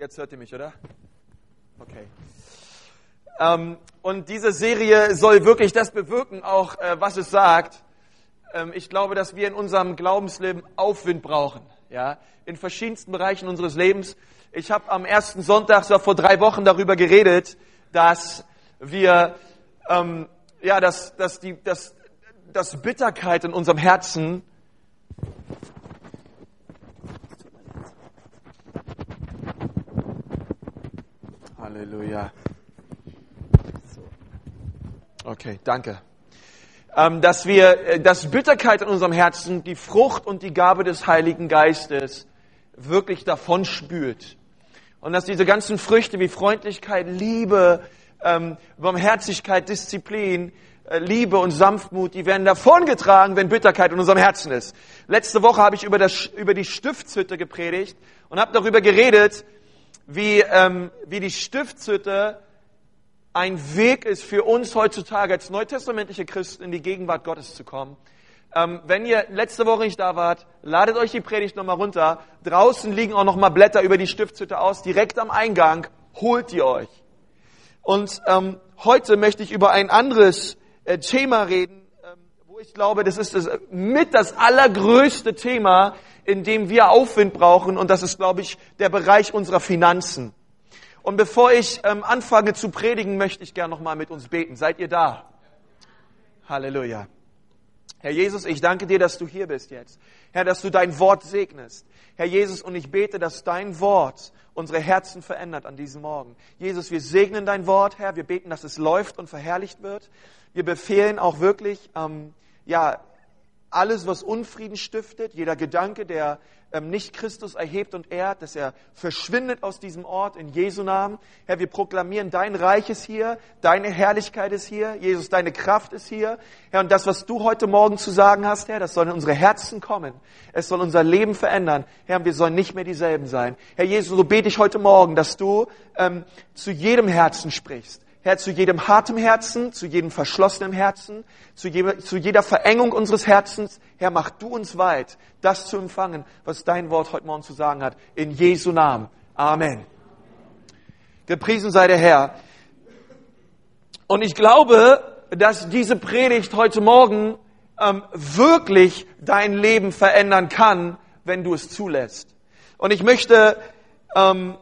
Jetzt hört ihr mich, oder? Okay. Ähm, und diese Serie soll wirklich das bewirken, auch äh, was es sagt. Ähm, ich glaube, dass wir in unserem Glaubensleben Aufwind brauchen, ja, in verschiedensten Bereichen unseres Lebens. Ich habe am ersten Sonntag, so vor drei Wochen, darüber geredet, dass wir, ähm, ja, dass, dass die, dass, dass Bitterkeit in unserem Herzen Halleluja. Okay, danke. Ähm, dass wir, äh, dass Bitterkeit in unserem Herzen die Frucht und die Gabe des Heiligen Geistes wirklich davon spült. Und dass diese ganzen Früchte wie Freundlichkeit, Liebe, ähm, Barmherzigkeit, Disziplin, äh, Liebe und Sanftmut, die werden davongetragen, wenn Bitterkeit in unserem Herzen ist. Letzte Woche habe ich über, das, über die Stiftshütte gepredigt und habe darüber geredet, wie, ähm, wie die Stiftshütte ein Weg ist für uns heutzutage als neutestamentliche Christen in die Gegenwart Gottes zu kommen. Ähm, wenn ihr letzte Woche nicht da wart, ladet euch die Predigt nochmal runter. Draußen liegen auch nochmal Blätter über die Stiftshütte aus. Direkt am Eingang holt ihr euch. Und ähm, heute möchte ich über ein anderes äh, Thema reden, ich glaube, das ist das, mit das allergrößte Thema in dem wir Aufwind brauchen. Und das ist, glaube ich, der Bereich unserer Finanzen. Und bevor ich ähm, anfange zu predigen, möchte ich gerne nochmal mit uns beten. Seid ihr da? Halleluja. Herr Jesus, ich danke dir, dass du hier bist jetzt. Herr, dass du dein Wort segnest. Herr Jesus, und ich bete, dass dein Wort unsere Herzen verändert an diesem Morgen. Jesus, wir segnen dein Wort, Herr. Wir beten, dass es läuft und verherrlicht wird. Wir befehlen auch wirklich, ähm, ja, alles, was Unfrieden stiftet, jeder Gedanke, der ähm, nicht Christus erhebt und ehrt, dass er verschwindet aus diesem Ort in Jesu Namen. Herr, wir proklamieren, dein Reich ist hier, deine Herrlichkeit ist hier, Jesus, deine Kraft ist hier. Herr, und das, was du heute Morgen zu sagen hast, Herr, das soll in unsere Herzen kommen. Es soll unser Leben verändern. Herr, wir sollen nicht mehr dieselben sein. Herr Jesus, so bete ich heute Morgen, dass du ähm, zu jedem Herzen sprichst. Herr, zu jedem hartem Herzen, zu jedem verschlossenen Herzen, zu, je, zu jeder Verengung unseres Herzens. Herr, mach du uns weit, das zu empfangen, was dein Wort heute Morgen zu sagen hat. In Jesu Namen. Amen. Gepriesen sei der Herr. Und ich glaube, dass diese Predigt heute Morgen ähm, wirklich dein Leben verändern kann, wenn du es zulässt. Und ich möchte, ähm,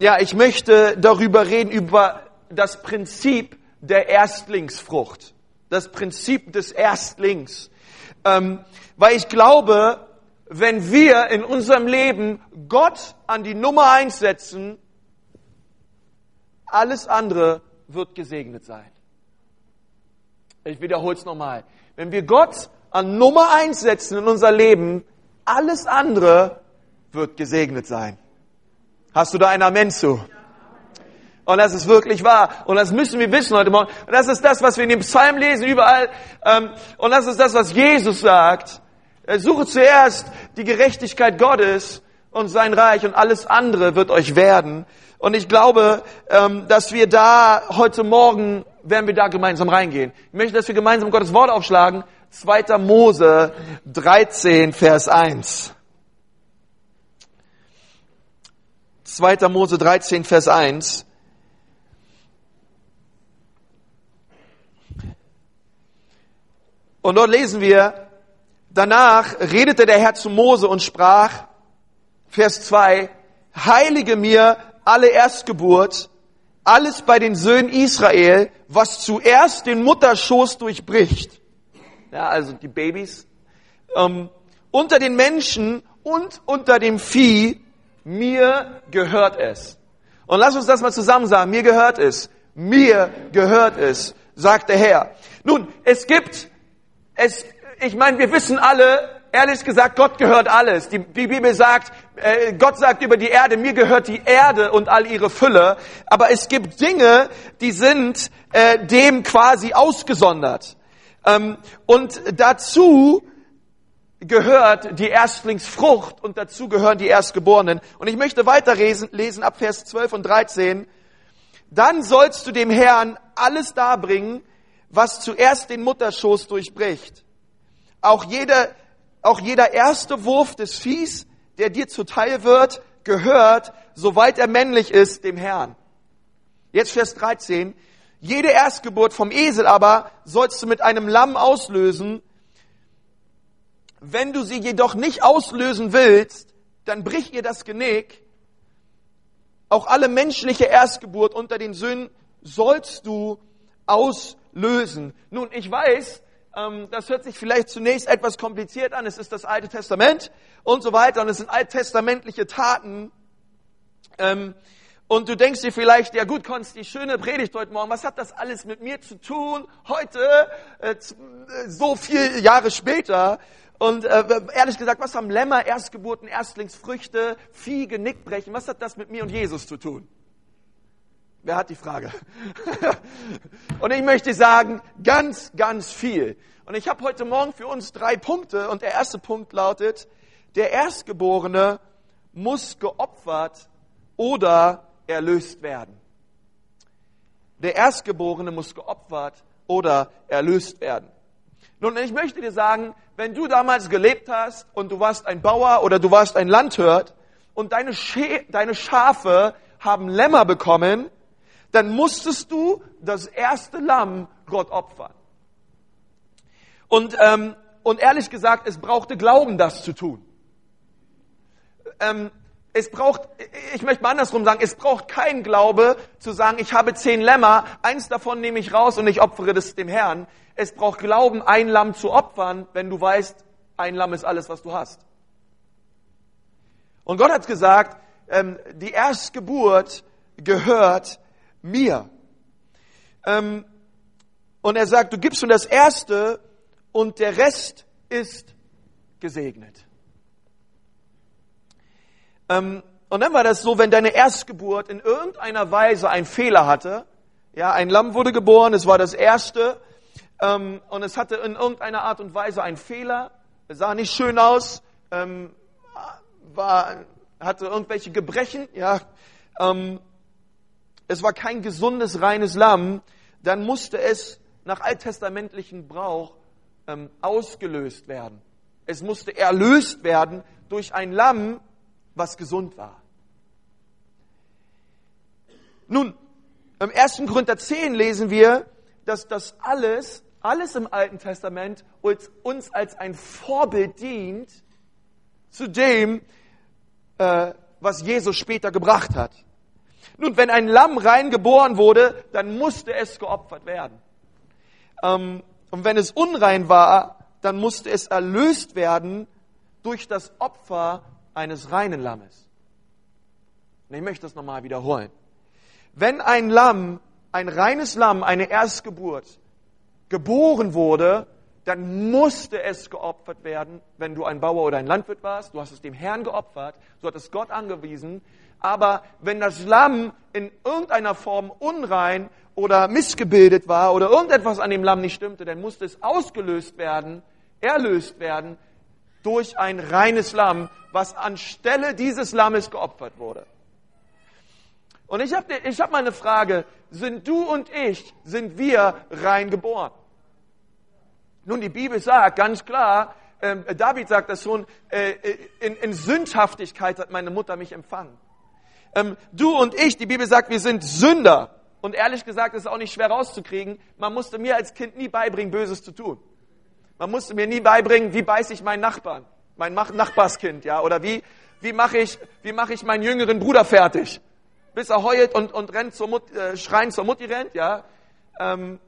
ja, ich möchte darüber reden, über das Prinzip der Erstlingsfrucht, das Prinzip des Erstlings. Ähm, weil ich glaube, wenn wir in unserem Leben Gott an die Nummer eins setzen, alles andere wird gesegnet sein. Ich wiederhole es nochmal. Wenn wir Gott an Nummer eins setzen in unser Leben, alles andere wird gesegnet sein. Hast du da ein Amen zu? Und das ist wirklich wahr. Und das müssen wir wissen heute Morgen. Und das ist das, was wir in dem Psalm lesen, überall. Ähm, und das ist das, was Jesus sagt. Suche zuerst die Gerechtigkeit Gottes und sein Reich und alles andere wird euch werden. Und ich glaube, ähm, dass wir da heute Morgen, werden wir da gemeinsam reingehen. Ich möchte, dass wir gemeinsam Gottes Wort aufschlagen. 2. Mose 13, Vers 1. 2. Mose 13, Vers 1. Und dort lesen wir, danach redete der Herr zu Mose und sprach, Vers 2, heilige mir alle Erstgeburt, alles bei den Söhnen Israel, was zuerst den Mutterschoß durchbricht. Ja, also die Babys. Ähm, unter den Menschen und unter dem Vieh, mir gehört es. Und lass uns das mal zusammen sagen, mir gehört es. Mir gehört es, sagt der Herr. Nun, es gibt es, ich meine, wir wissen alle, ehrlich gesagt, Gott gehört alles. Die, die Bibel sagt, äh, Gott sagt über die Erde, mir gehört die Erde und all ihre Fülle. Aber es gibt Dinge, die sind äh, dem quasi ausgesondert. Ähm, und dazu gehört die Erstlingsfrucht und dazu gehören die Erstgeborenen. Und ich möchte weiterlesen lesen ab Vers 12 und 13. Dann sollst du dem Herrn alles darbringen, was zuerst den Mutterschoß durchbricht. Auch jeder, auch jeder erste Wurf des Viehs, der dir zuteil wird, gehört, soweit er männlich ist, dem Herrn. Jetzt Vers 13. Jede Erstgeburt vom Esel aber sollst du mit einem Lamm auslösen. Wenn du sie jedoch nicht auslösen willst, dann brich ihr das Genick. Auch alle menschliche Erstgeburt unter den Söhnen sollst du auslösen. Nun, ich weiß, ähm, das hört sich vielleicht zunächst etwas kompliziert an. Es ist das Alte Testament und so weiter und es sind alttestamentliche Taten. Ähm, und du denkst dir vielleicht, ja gut, Konst, die schöne Predigt heute Morgen, was hat das alles mit mir zu tun? Heute, äh, so viele Jahre später. Und äh, ehrlich gesagt, was haben Lämmer, Erstgeburten, Erstlingsfrüchte, Vieh, Genickbrechen, was hat das mit mir und Jesus zu tun? Wer hat die Frage? und ich möchte sagen, ganz, ganz viel. Und ich habe heute Morgen für uns drei Punkte. Und der erste Punkt lautet, der Erstgeborene muss geopfert oder erlöst werden. Der Erstgeborene muss geopfert oder erlöst werden. Nun, ich möchte dir sagen, wenn du damals gelebt hast und du warst ein Bauer oder du warst ein Landhirt und deine, Schafe haben Lämmer bekommen, dann musstest du das erste Lamm Gott opfern. Und, ähm, und ehrlich gesagt, es brauchte Glauben, das zu tun. Ähm, es braucht, ich möchte mal andersrum sagen, es braucht kein Glaube zu sagen, ich habe zehn Lämmer, eins davon nehme ich raus und ich opfere das dem Herrn. Es braucht Glauben, ein Lamm zu opfern, wenn du weißt, ein Lamm ist alles, was du hast. Und Gott hat gesagt, ähm, die Erstgeburt gehört mir. Ähm, und er sagt, du gibst mir das Erste und der Rest ist gesegnet. Ähm, und dann war das so, wenn deine Erstgeburt in irgendeiner Weise einen Fehler hatte, ja, ein Lamm wurde geboren, es war das erste, ähm, und es hatte in irgendeiner Art und Weise einen Fehler, es sah nicht schön aus, ähm, war, hatte irgendwelche Gebrechen, ja, ähm, es war kein gesundes, reines Lamm, dann musste es nach alttestamentlichen Brauch ähm, ausgelöst werden. Es musste erlöst werden durch ein Lamm, was gesund war. Nun, im 1. Korinther 10 lesen wir, dass das alles, alles im Alten Testament uns, uns als ein Vorbild dient zu dem, äh, was Jesus später gebracht hat. Nun, wenn ein Lamm rein geboren wurde, dann musste es geopfert werden. Ähm, und wenn es unrein war, dann musste es erlöst werden durch das Opfer eines reinen Lammes. Und ich möchte das nochmal wiederholen. Wenn ein Lamm, ein reines Lamm, eine Erstgeburt, geboren wurde, dann musste es geopfert werden, wenn du ein Bauer oder ein Landwirt warst. Du hast es dem Herrn geopfert, so hat es Gott angewiesen. Aber wenn das Lamm in irgendeiner Form unrein oder missgebildet war oder irgendetwas an dem Lamm nicht stimmte, dann musste es ausgelöst werden, erlöst werden durch ein reines Lamm, was anstelle dieses Lammes geopfert wurde. Und ich habe ich hab mal eine Frage. Sind du und ich, sind wir rein geboren? Nun, die Bibel sagt ganz klar, äh, David sagt das schon, äh, in, in Sündhaftigkeit hat meine Mutter mich empfangen. Ähm, du und ich, die Bibel sagt, wir sind Sünder. Und ehrlich gesagt ist es auch nicht schwer rauszukriegen. Man musste mir als Kind nie beibringen, Böses zu tun. Man musste mir nie beibringen, wie beiße ich meinen Nachbarn, mein Nachbarskind, ja, oder wie, wie mache ich, wie mache ich meinen jüngeren Bruder fertig, bis er heult und, und rennt zur Mut, äh, schreien zur Mutti rennt, ja. Ähm,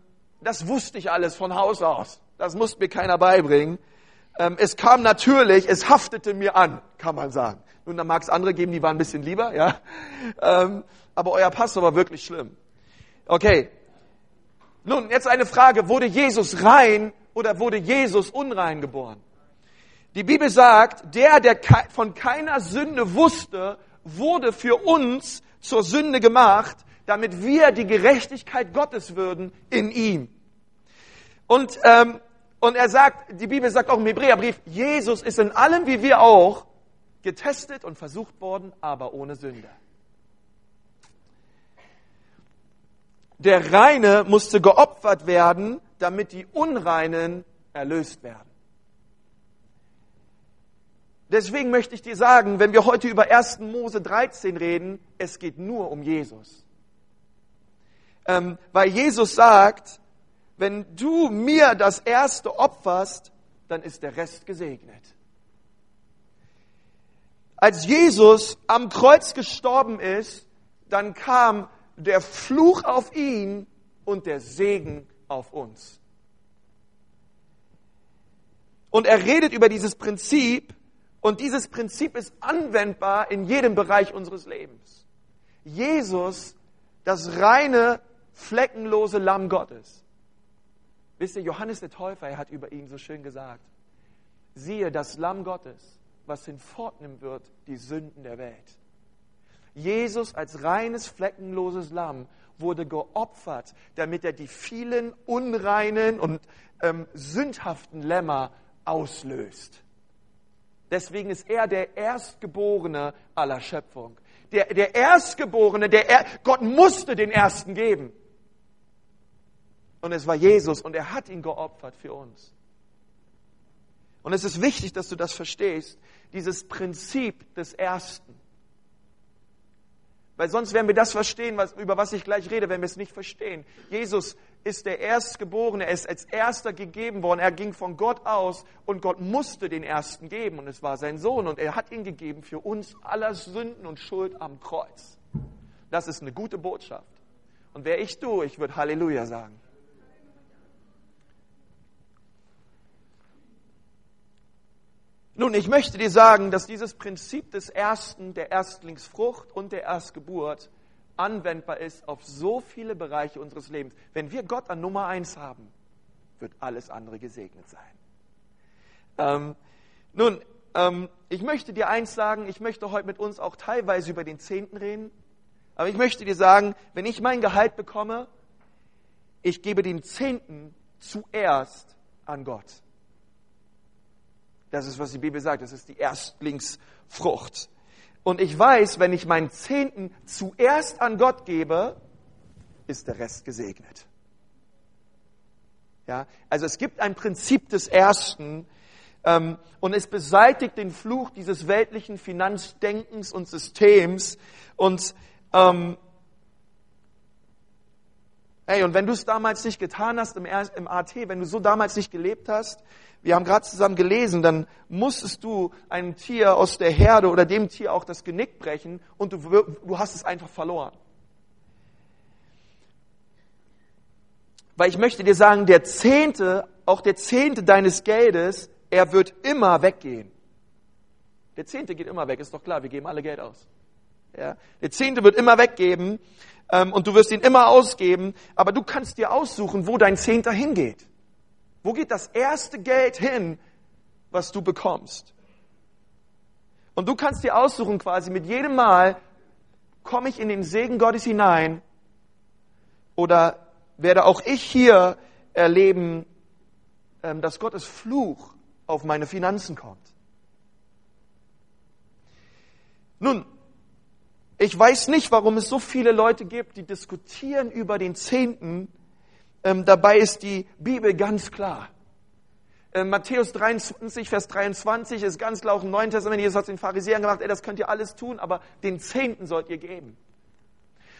das wusste ich alles von Haus aus. Das musste mir keiner beibringen. Ähm, es kam natürlich, es haftete mir an, kann man sagen. Nun, da mag es andere geben, die waren ein bisschen lieber, ja. Ähm, aber euer Pastor war wirklich schlimm. Okay. Nun, jetzt eine Frage. Wurde Jesus rein oder wurde Jesus unrein geboren? Die Bibel sagt, der, der von keiner Sünde wusste, wurde für uns zur Sünde gemacht, damit wir die Gerechtigkeit Gottes würden in ihm. Und, ähm, und er sagt, die Bibel sagt auch im Hebräerbrief, Jesus ist in allem wie wir auch getestet und versucht worden, aber ohne Sünde. Der Reine musste geopfert werden, damit die Unreinen erlöst werden. Deswegen möchte ich dir sagen, wenn wir heute über 1. Mose 13 reden, es geht nur um Jesus. Ähm, weil Jesus sagt, wenn du mir das erste opferst, dann ist der Rest gesegnet. Als Jesus am Kreuz gestorben ist, dann kam der Fluch auf ihn und der Segen auf uns. Und er redet über dieses Prinzip und dieses Prinzip ist anwendbar in jedem Bereich unseres Lebens. Jesus, das reine, fleckenlose Lamm Gottes. Wisst ihr, Johannes der Täufer, er hat über ihn so schön gesagt, siehe das Lamm Gottes, was hinfortnimmt wird die Sünden der Welt. Jesus als reines, fleckenloses Lamm wurde geopfert, damit er die vielen unreinen und ähm, sündhaften Lämmer auslöst. Deswegen ist er der Erstgeborene aller Schöpfung. Der, der Erstgeborene, der er, Gott musste den Ersten geben. Und es war Jesus und er hat ihn geopfert für uns. Und es ist wichtig, dass du das verstehst, dieses Prinzip des Ersten. Weil sonst werden wir das verstehen, was, über was ich gleich rede, wenn wir es nicht verstehen. Jesus ist der Erstgeborene, er ist als Erster gegeben worden. Er ging von Gott aus und Gott musste den Ersten geben und es war sein Sohn und er hat ihn gegeben für uns aller Sünden und Schuld am Kreuz. Das ist eine gute Botschaft. Und wäre ich du, ich würde Halleluja sagen. Nun, ich möchte dir sagen, dass dieses Prinzip des Ersten, der Erstlingsfrucht und der Erstgeburt anwendbar ist auf so viele Bereiche unseres Lebens. Wenn wir Gott an Nummer eins haben, wird alles andere gesegnet sein. Ähm, nun, ähm, ich möchte dir eins sagen, ich möchte heute mit uns auch teilweise über den Zehnten reden, aber ich möchte dir sagen, wenn ich mein Gehalt bekomme, ich gebe den Zehnten zuerst an Gott. Das ist, was die Bibel sagt. Das ist die Erstlingsfrucht. Und ich weiß, wenn ich meinen Zehnten zuerst an Gott gebe, ist der Rest gesegnet. Ja, also es gibt ein Prinzip des Ersten ähm, und es beseitigt den Fluch dieses weltlichen Finanzdenkens und Systems und ähm, Hey, und wenn du es damals nicht getan hast im, im AT, wenn du so damals nicht gelebt hast, wir haben gerade zusammen gelesen, dann musstest du einem Tier aus der Herde oder dem Tier auch das Genick brechen und du, du hast es einfach verloren. Weil ich möchte dir sagen, der Zehnte, auch der Zehnte deines Geldes, er wird immer weggehen. Der Zehnte geht immer weg, ist doch klar, wir geben alle Geld aus. Ja? Der Zehnte wird immer weggeben ähm, und du wirst ihn immer ausgeben, aber du kannst dir aussuchen, wo dein Zehnter hingeht. Wo geht das erste Geld hin, was du bekommst? Und du kannst dir aussuchen quasi mit jedem Mal, komme ich in den Segen Gottes hinein oder werde auch ich hier erleben, ähm, dass Gottes Fluch auf meine Finanzen kommt. Nun, ich weiß nicht, warum es so viele Leute gibt, die diskutieren über den Zehnten ähm, dabei ist die Bibel ganz klar. Ähm, Matthäus 23, Vers 23 ist ganz klar auch im Neuen Testament. Jesus hat den Pharisäern gemacht, ey, das könnt ihr alles tun, aber den Zehnten sollt ihr geben.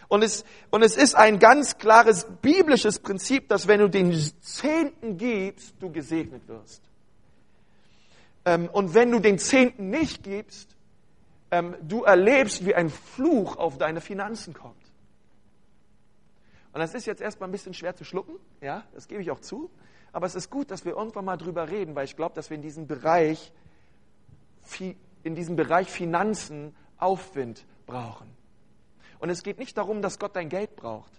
Und es, und es ist ein ganz klares biblisches Prinzip, dass wenn du den Zehnten gibst, du gesegnet wirst. Ähm, und wenn du den Zehnten nicht gibst, ähm, du erlebst, wie ein Fluch auf deine Finanzen kommt. Und das ist jetzt erstmal ein bisschen schwer zu schlucken, ja, das gebe ich auch zu. Aber es ist gut, dass wir irgendwann mal drüber reden, weil ich glaube, dass wir in diesem Bereich, in diesem Bereich Finanzen Aufwind brauchen. Und es geht nicht darum, dass Gott dein Geld braucht.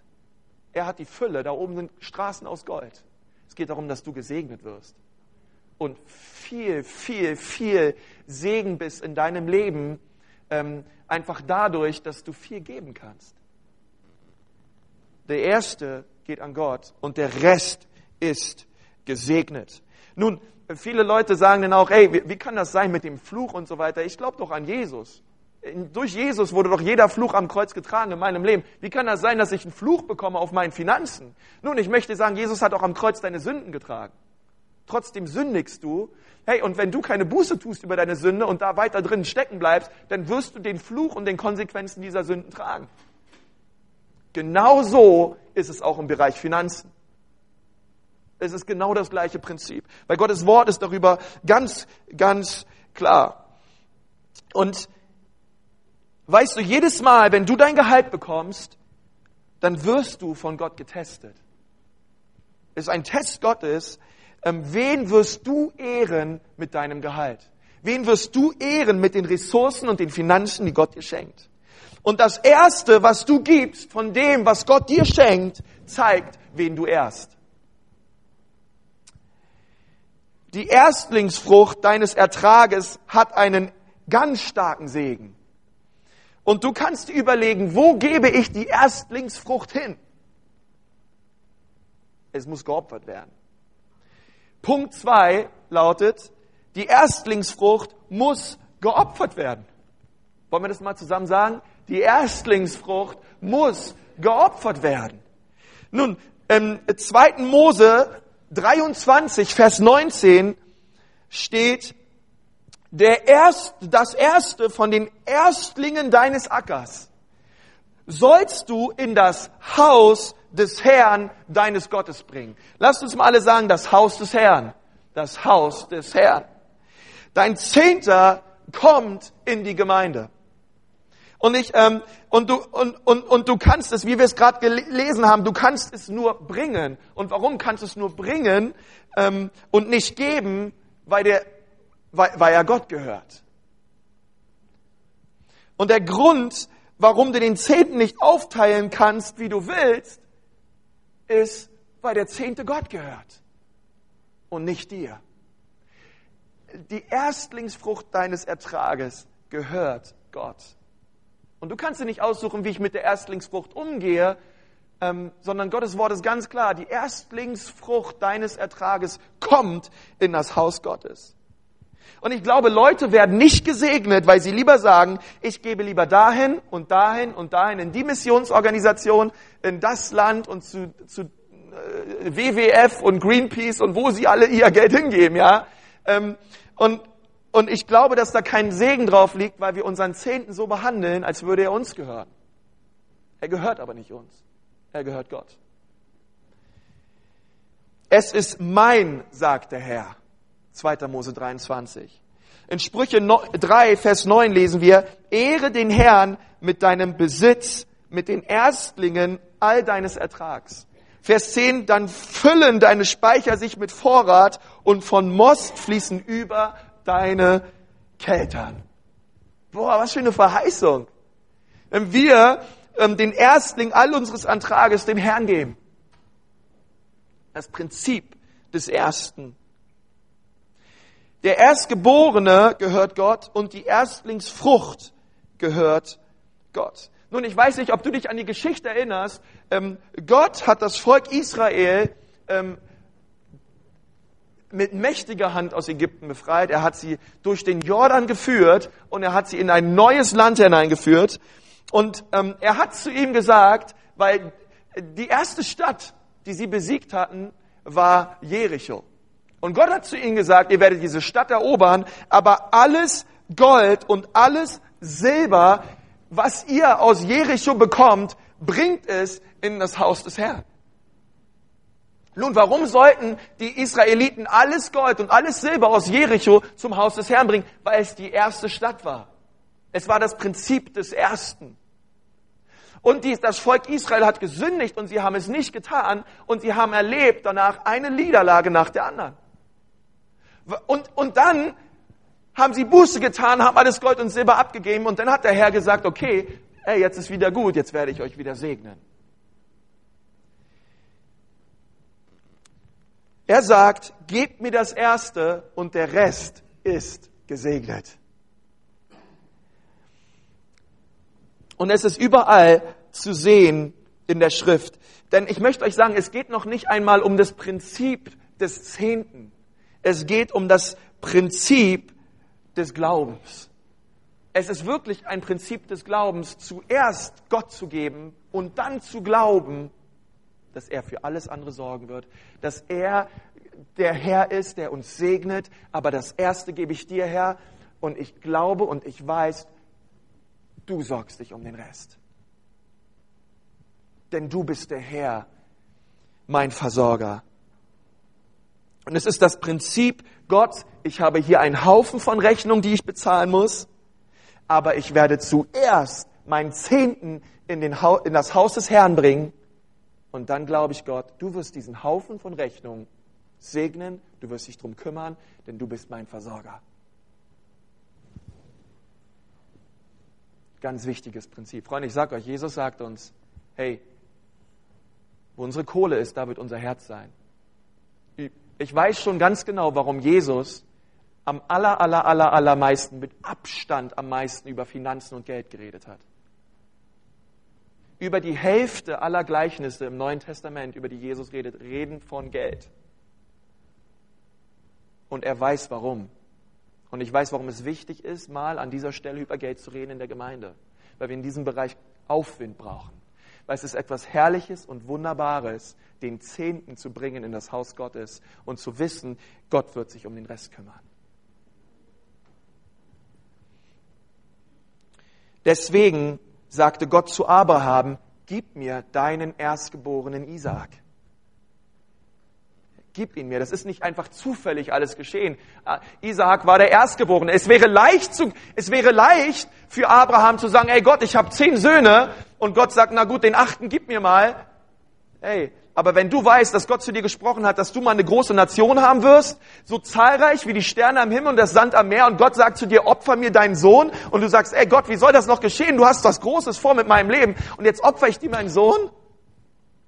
Er hat die Fülle, da oben sind Straßen aus Gold. Es geht darum, dass du gesegnet wirst. Und viel, viel, viel Segen bist in deinem Leben, ähm, einfach dadurch, dass du viel geben kannst. Der erste geht an Gott und der Rest ist gesegnet. Nun, viele Leute sagen dann auch, ey, wie, wie kann das sein mit dem Fluch und so weiter? Ich glaube doch an Jesus. Durch Jesus wurde doch jeder Fluch am Kreuz getragen in meinem Leben. Wie kann das sein, dass ich einen Fluch bekomme auf meinen Finanzen? Nun, ich möchte sagen, Jesus hat auch am Kreuz deine Sünden getragen. Trotzdem sündigst du. Hey, und wenn du keine Buße tust über deine Sünde und da weiter drin stecken bleibst, dann wirst du den Fluch und den Konsequenzen dieser Sünden tragen. Genauso ist es auch im Bereich Finanzen. Es ist genau das gleiche Prinzip. Weil Gottes Wort ist darüber ganz, ganz klar. Und weißt du, jedes Mal, wenn du dein Gehalt bekommst, dann wirst du von Gott getestet. Es ist ein Test Gottes. Ähm, wen wirst du ehren mit deinem Gehalt? Wen wirst du ehren mit den Ressourcen und den Finanzen, die Gott dir schenkt? Und das Erste, was du gibst von dem, was Gott dir schenkt, zeigt, wen du ehrst. Die Erstlingsfrucht deines Ertrages hat einen ganz starken Segen. Und du kannst dir überlegen, wo gebe ich die Erstlingsfrucht hin? Es muss geopfert werden. Punkt zwei lautet, die Erstlingsfrucht muss geopfert werden. Wollen wir das mal zusammen sagen? Die Erstlingsfrucht muss geopfert werden. Nun, im 2. Mose 23, Vers 19 steht, der erst, das erste von den Erstlingen deines Ackers sollst du in das Haus des Herrn deines Gottes bringen. Lasst uns mal alle sagen, das Haus des Herrn. Das Haus des Herrn. Dein Zehnter kommt in die Gemeinde. Und ich ähm, und du und, und und du kannst es, wie wir es gerade gelesen haben, du kannst es nur bringen. Und warum kannst du es nur bringen ähm, und nicht geben, weil der weil, weil er Gott gehört. Und der Grund, warum du den Zehnten nicht aufteilen kannst, wie du willst, ist, weil der Zehnte Gott gehört und nicht dir. Die Erstlingsfrucht deines Ertrages gehört Gott. Und du kannst dir nicht aussuchen, wie ich mit der Erstlingsfrucht umgehe, ähm, sondern Gottes Wort ist ganz klar. Die Erstlingsfrucht deines Ertrages kommt in das Haus Gottes. Und ich glaube, Leute werden nicht gesegnet, weil sie lieber sagen, ich gebe lieber dahin und dahin und dahin in die Missionsorganisation, in das Land und zu, zu äh, WWF und Greenpeace und wo sie alle ihr Geld hingeben, ja. Ähm, und und ich glaube, dass da kein Segen drauf liegt, weil wir unseren Zehnten so behandeln, als würde er uns gehören. Er gehört aber nicht uns. Er gehört Gott. Es ist mein, sagt der Herr. 2. Mose 23. In Sprüche 3, Vers 9 lesen wir, Ehre den Herrn mit deinem Besitz, mit den Erstlingen all deines Ertrags. Vers 10, dann füllen deine Speicher sich mit Vorrat und von Most fließen über deine Keltern. Boah, was für eine Verheißung. Wenn wir ähm, den Erstling all unseres Antrages dem Herrn geben. Das Prinzip des Ersten. Der Erstgeborene gehört Gott und die Erstlingsfrucht gehört Gott. Nun, ich weiß nicht, ob du dich an die Geschichte erinnerst. Ähm, Gott hat das Volk Israel ähm, mit mächtiger Hand aus Ägypten befreit. Er hat sie durch den Jordan geführt und er hat sie in ein neues Land hineingeführt. Und ähm, er hat zu ihm gesagt, weil die erste Stadt, die sie besiegt hatten, war Jericho. Und Gott hat zu ihnen gesagt, ihr werdet diese Stadt erobern, aber alles Gold und alles Silber, was ihr aus Jericho bekommt, bringt es in das Haus des Herrn. Nun, warum sollten die Israeliten alles Gold und alles Silber aus Jericho zum Haus des Herrn bringen? Weil es die erste Stadt war. Es war das Prinzip des Ersten. Und dies, das Volk Israel hat gesündigt und sie haben es nicht getan und sie haben erlebt danach eine Niederlage nach der anderen. Und, und dann haben sie Buße getan, haben alles Gold und Silber abgegeben und dann hat der Herr gesagt, okay, ey, jetzt ist wieder gut, jetzt werde ich euch wieder segnen. Er sagt, gebt mir das Erste und der Rest ist gesegnet. Und es ist überall zu sehen in der Schrift. Denn ich möchte euch sagen, es geht noch nicht einmal um das Prinzip des Zehnten. Es geht um das Prinzip des Glaubens. Es ist wirklich ein Prinzip des Glaubens, zuerst Gott zu geben und dann zu glauben, dass er für alles andere sorgen wird, dass er der Herr ist, der uns segnet, aber das Erste gebe ich dir, Herr, und ich glaube und ich weiß, du sorgst dich um den Rest. Denn du bist der Herr, mein Versorger. Und es ist das Prinzip, Gott, ich habe hier einen Haufen von Rechnungen, die ich bezahlen muss, aber ich werde zuerst meinen Zehnten in, den ha in das Haus des Herrn bringen und dann glaube ich Gott, du wirst diesen Haufen von Rechnungen segnen, du wirst dich darum kümmern, denn du bist mein Versorger. Ganz wichtiges Prinzip. Freunde, ich sage euch, Jesus sagt uns, hey, wo unsere Kohle ist, da wird unser Herz sein. Ich weiß schon ganz genau, warum Jesus am aller, aller, aller, allermeisten, mit Abstand am meisten über Finanzen und Geld geredet hat. Über die Hälfte aller Gleichnisse im Neuen Testament, über die Jesus redet, reden von Geld. Und er weiß warum. Und ich weiß, warum es wichtig ist, mal an dieser Stelle über Geld zu reden in der Gemeinde. Weil wir in diesem Bereich Aufwind brauchen. Weil es ist etwas Herrliches und Wunderbares, den Zehnten zu bringen in das Haus Gottes und zu wissen, Gott wird sich um den Rest kümmern. Deswegen sagte Gott zu Abraham, gib mir deinen erstgeborenen Isaak. Gib ihn mir. Das ist nicht einfach zufällig alles geschehen. Ah, Isaak war der Erstgeborene. Es wäre leicht, zu, es wäre leicht für Abraham zu sagen, ey Gott, ich habe zehn Söhne. Und Gott sagt, na gut, den achten gib mir mal. Hey, aber wenn du weißt, dass Gott zu dir gesprochen hat, dass du mal eine große Nation haben wirst, so zahlreich wie die Sterne am Himmel und das Sand am Meer, und Gott sagt zu dir, opfer mir deinen Sohn, und du sagst, ey Gott, wie soll das noch geschehen? Du hast was Großes vor mit meinem Leben, und jetzt opfer ich dir meinen Sohn?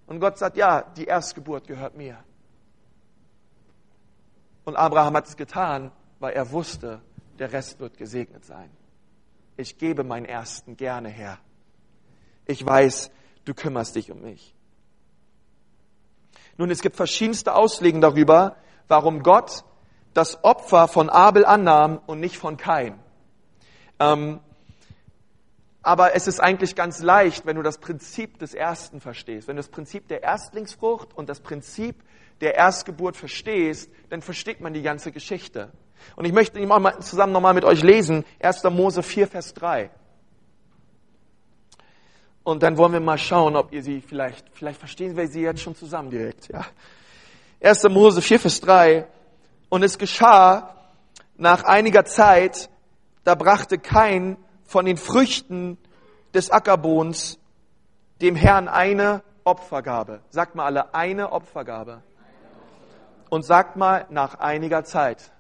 Und Gott sagt, ja, die Erstgeburt gehört mir. Und Abraham hat es getan, weil er wusste, der Rest wird gesegnet sein. Ich gebe meinen Ersten gerne her. Ich weiß, du kümmerst dich um mich. Nun, es gibt verschiedenste Auslegen darüber, warum Gott das Opfer von Abel annahm und nicht von Kain. Ähm, aber es ist eigentlich ganz leicht, wenn du das Prinzip des Ersten verstehst. Wenn du das Prinzip der Erstlingsfrucht und das Prinzip der Erstgeburt verstehst, dann versteht man die ganze Geschichte. Und ich möchte ihn mal zusammen nochmal mit euch lesen. 1. Mose 4, Vers 3. Und dann wollen wir mal schauen, ob ihr sie vielleicht, vielleicht verstehen wir sie jetzt schon zusammen direkt, ja. 1. Mose 4, Vers 3. Und es geschah nach einiger Zeit, da brachte kein von den Früchten des Ackerbodens dem Herrn eine Opfergabe. Sagt mal alle, eine Opfergabe. Und sagt mal, nach einiger Zeit.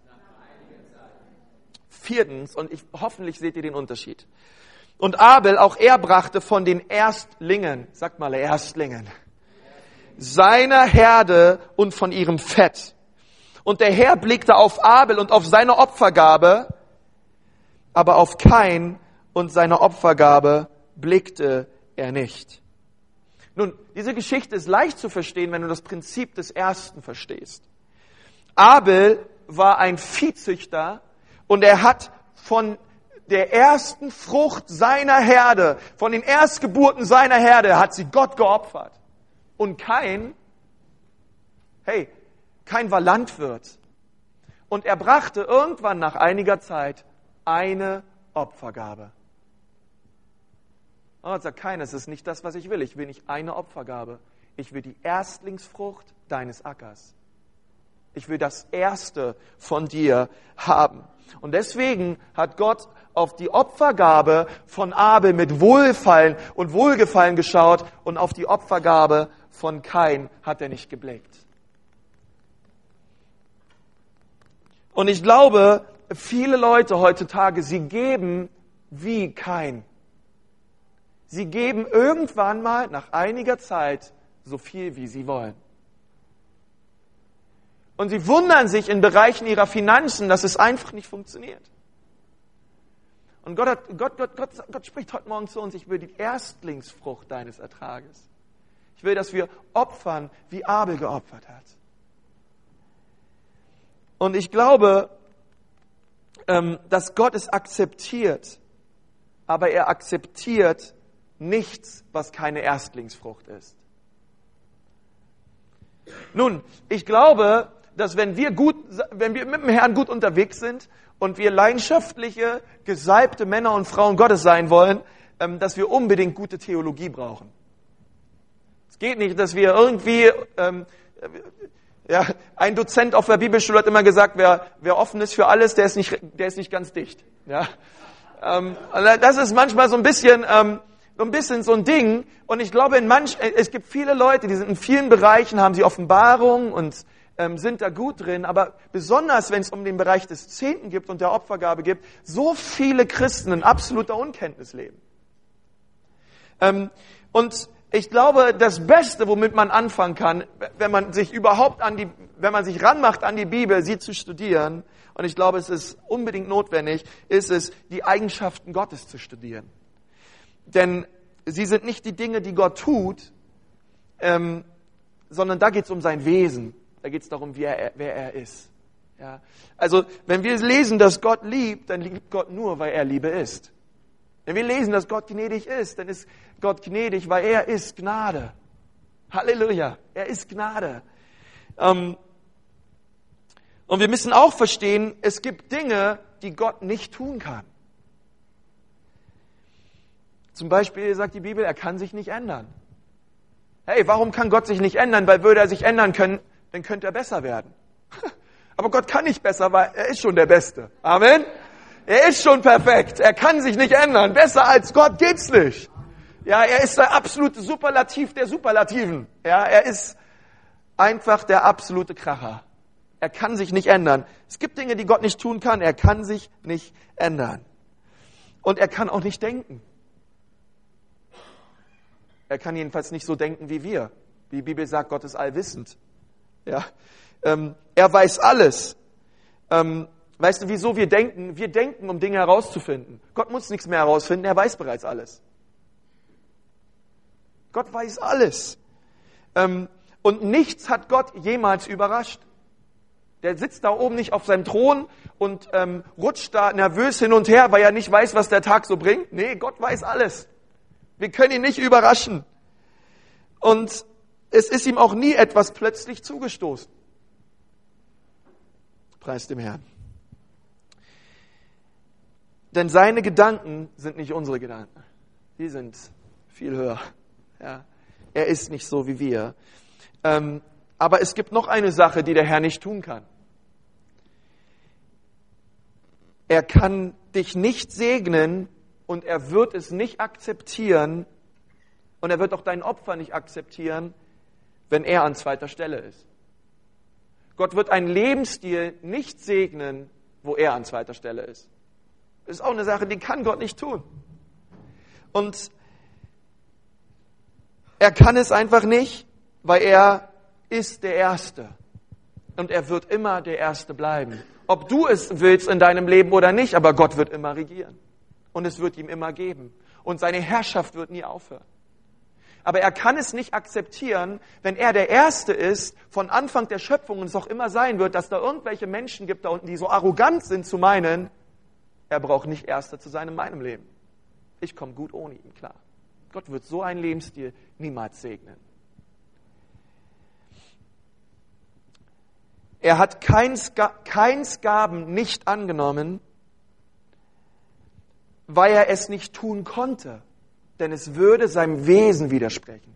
Viertens, und ich, hoffentlich seht ihr den Unterschied. Und Abel, auch er brachte von den Erstlingen, sagt mal Erstlingen, seiner Herde und von ihrem Fett. Und der Herr blickte auf Abel und auf seine Opfergabe, aber auf Kain und seine Opfergabe blickte er nicht. Nun, diese Geschichte ist leicht zu verstehen, wenn du das Prinzip des Ersten verstehst. Abel war ein Viehzüchter und er hat von der ersten Frucht seiner Herde, von den Erstgeburten seiner Herde, hat sie Gott geopfert. Und kein, hey, kein war Landwirt. Und er brachte irgendwann nach einiger Zeit eine Opfergabe. Und sagt kein, es ist nicht das, was ich will. Ich will nicht eine Opfergabe. Ich will die Erstlingsfrucht deines Ackers. Ich will das Erste von dir haben. Und deswegen hat Gott auf die Opfergabe von Abel mit Wohlfallen und Wohlgefallen geschaut und auf die Opfergabe von Kain hat er nicht geblickt. Und ich glaube, viele Leute heutzutage, sie geben wie Kain. Sie geben irgendwann mal nach einiger Zeit so viel, wie sie wollen. Und sie wundern sich in Bereichen ihrer Finanzen, dass es einfach nicht funktioniert. Und Gott, hat, Gott, Gott, Gott, Gott spricht heute Morgen zu uns, ich will die Erstlingsfrucht deines Ertrages. Ich will, dass wir opfern, wie Abel geopfert hat. Und ich glaube, ähm, dass Gott es akzeptiert, aber er akzeptiert nichts, was keine Erstlingsfrucht ist. Nun, ich glaube, dass wenn wir gut, wenn wir mit dem Herrn gut unterwegs sind und wir leidenschaftliche, gesalbte Männer und Frauen Gottes sein wollen, ähm, dass wir unbedingt gute Theologie brauchen. Es geht nicht, dass wir irgendwie, ähm, ja, ein Dozent auf der Bibelschule hat immer gesagt, wer, wer offen ist für alles, der ist nicht, der ist nicht ganz dicht. Ja, ähm, das ist manchmal so ein bisschen, ähm, so ein bisschen so ein Ding. Und ich glaube, in manch, es gibt viele Leute, die sind in vielen Bereichen, haben sie Offenbarung und ähm, sind da gut drin. Aber besonders, wenn es um den Bereich des Zehnten gibt und der Opfergabe gibt, so viele Christen in absoluter Unkenntnis leben. Ähm, und ich glaube, das Beste, womit man anfangen kann, wenn man sich überhaupt an die, wenn man sich ranmacht an die Bibel, sie zu studieren, und ich glaube, es ist unbedingt notwendig, ist es, die Eigenschaften Gottes zu studieren. Denn sie sind nicht die Dinge, die Gott tut, ähm, sondern da geht es um sein Wesen. Da geht es darum, wie er, wer er ist. Ja? Also, wenn wir lesen, dass Gott liebt, dann liebt Gott nur, weil er Liebe ist. Wenn wir lesen, dass Gott gnädig ist, dann ist Gott gnädig, weil er ist Gnade. Halleluja, er ist Gnade. Ähm, und wir müssen auch verstehen, es gibt Dinge, die Gott nicht tun kann. Zum Beispiel sagt die Bibel, er kann sich nicht ändern. Hey, warum kann Gott sich nicht ändern? Weil würde er sich ändern können, dann könnte er besser werden. Aber Gott kann nicht besser, weil er ist schon der Beste. Amen. Er ist schon perfekt. Er kann sich nicht ändern. Besser als Gott geht's nicht. Ja, er ist der absolute Superlativ der Superlativen. Ja, er ist einfach der absolute Kracher. Er kann sich nicht ändern. Es gibt Dinge, die Gott nicht tun kann. Er kann sich nicht ändern. Und er kann auch nicht denken. Er kann jedenfalls nicht so denken wie wir. Die Bibel sagt, Gott ist allwissend. Ja, ähm, er weiß alles. Ähm, weißt du, wieso wir denken? Wir denken, um Dinge herauszufinden. Gott muss nichts mehr herausfinden. Er weiß bereits alles. Gott weiß alles. Ähm, und nichts hat Gott jemals überrascht. Der sitzt da oben nicht auf seinem Thron und ähm, rutscht da nervös hin und her, weil er nicht weiß, was der Tag so bringt. Nee, Gott weiß alles. Wir können ihn nicht überraschen. Und es ist ihm auch nie etwas plötzlich zugestoßen. Preis dem Herrn. Denn seine Gedanken sind nicht unsere Gedanken. Die sind viel höher. Ja. Er ist nicht so wie wir. Ähm, aber es gibt noch eine Sache, die der Herr nicht tun kann. Er kann dich nicht segnen und er wird es nicht akzeptieren und er wird auch dein Opfer nicht akzeptieren, wenn er an zweiter Stelle ist. Gott wird einen Lebensstil nicht segnen, wo er an zweiter Stelle ist. Das ist auch eine Sache, die kann Gott nicht tun. Und er kann es einfach nicht, weil er ist der Erste. Und er wird immer der Erste bleiben. Ob du es willst in deinem Leben oder nicht, aber Gott wird immer regieren. Und es wird ihm immer geben. Und seine Herrschaft wird nie aufhören. Aber er kann es nicht akzeptieren, wenn er der Erste ist, von Anfang der Schöpfung und es auch immer sein wird, dass da irgendwelche Menschen gibt da unten, die so arrogant sind zu meinen, er braucht nicht Erster zu sein in meinem Leben. Ich komme gut ohne ihn klar. Gott wird so einen Lebensstil niemals segnen. Er hat keins, keins Gaben nicht angenommen, weil er es nicht tun konnte, denn es würde seinem Wesen widersprechen.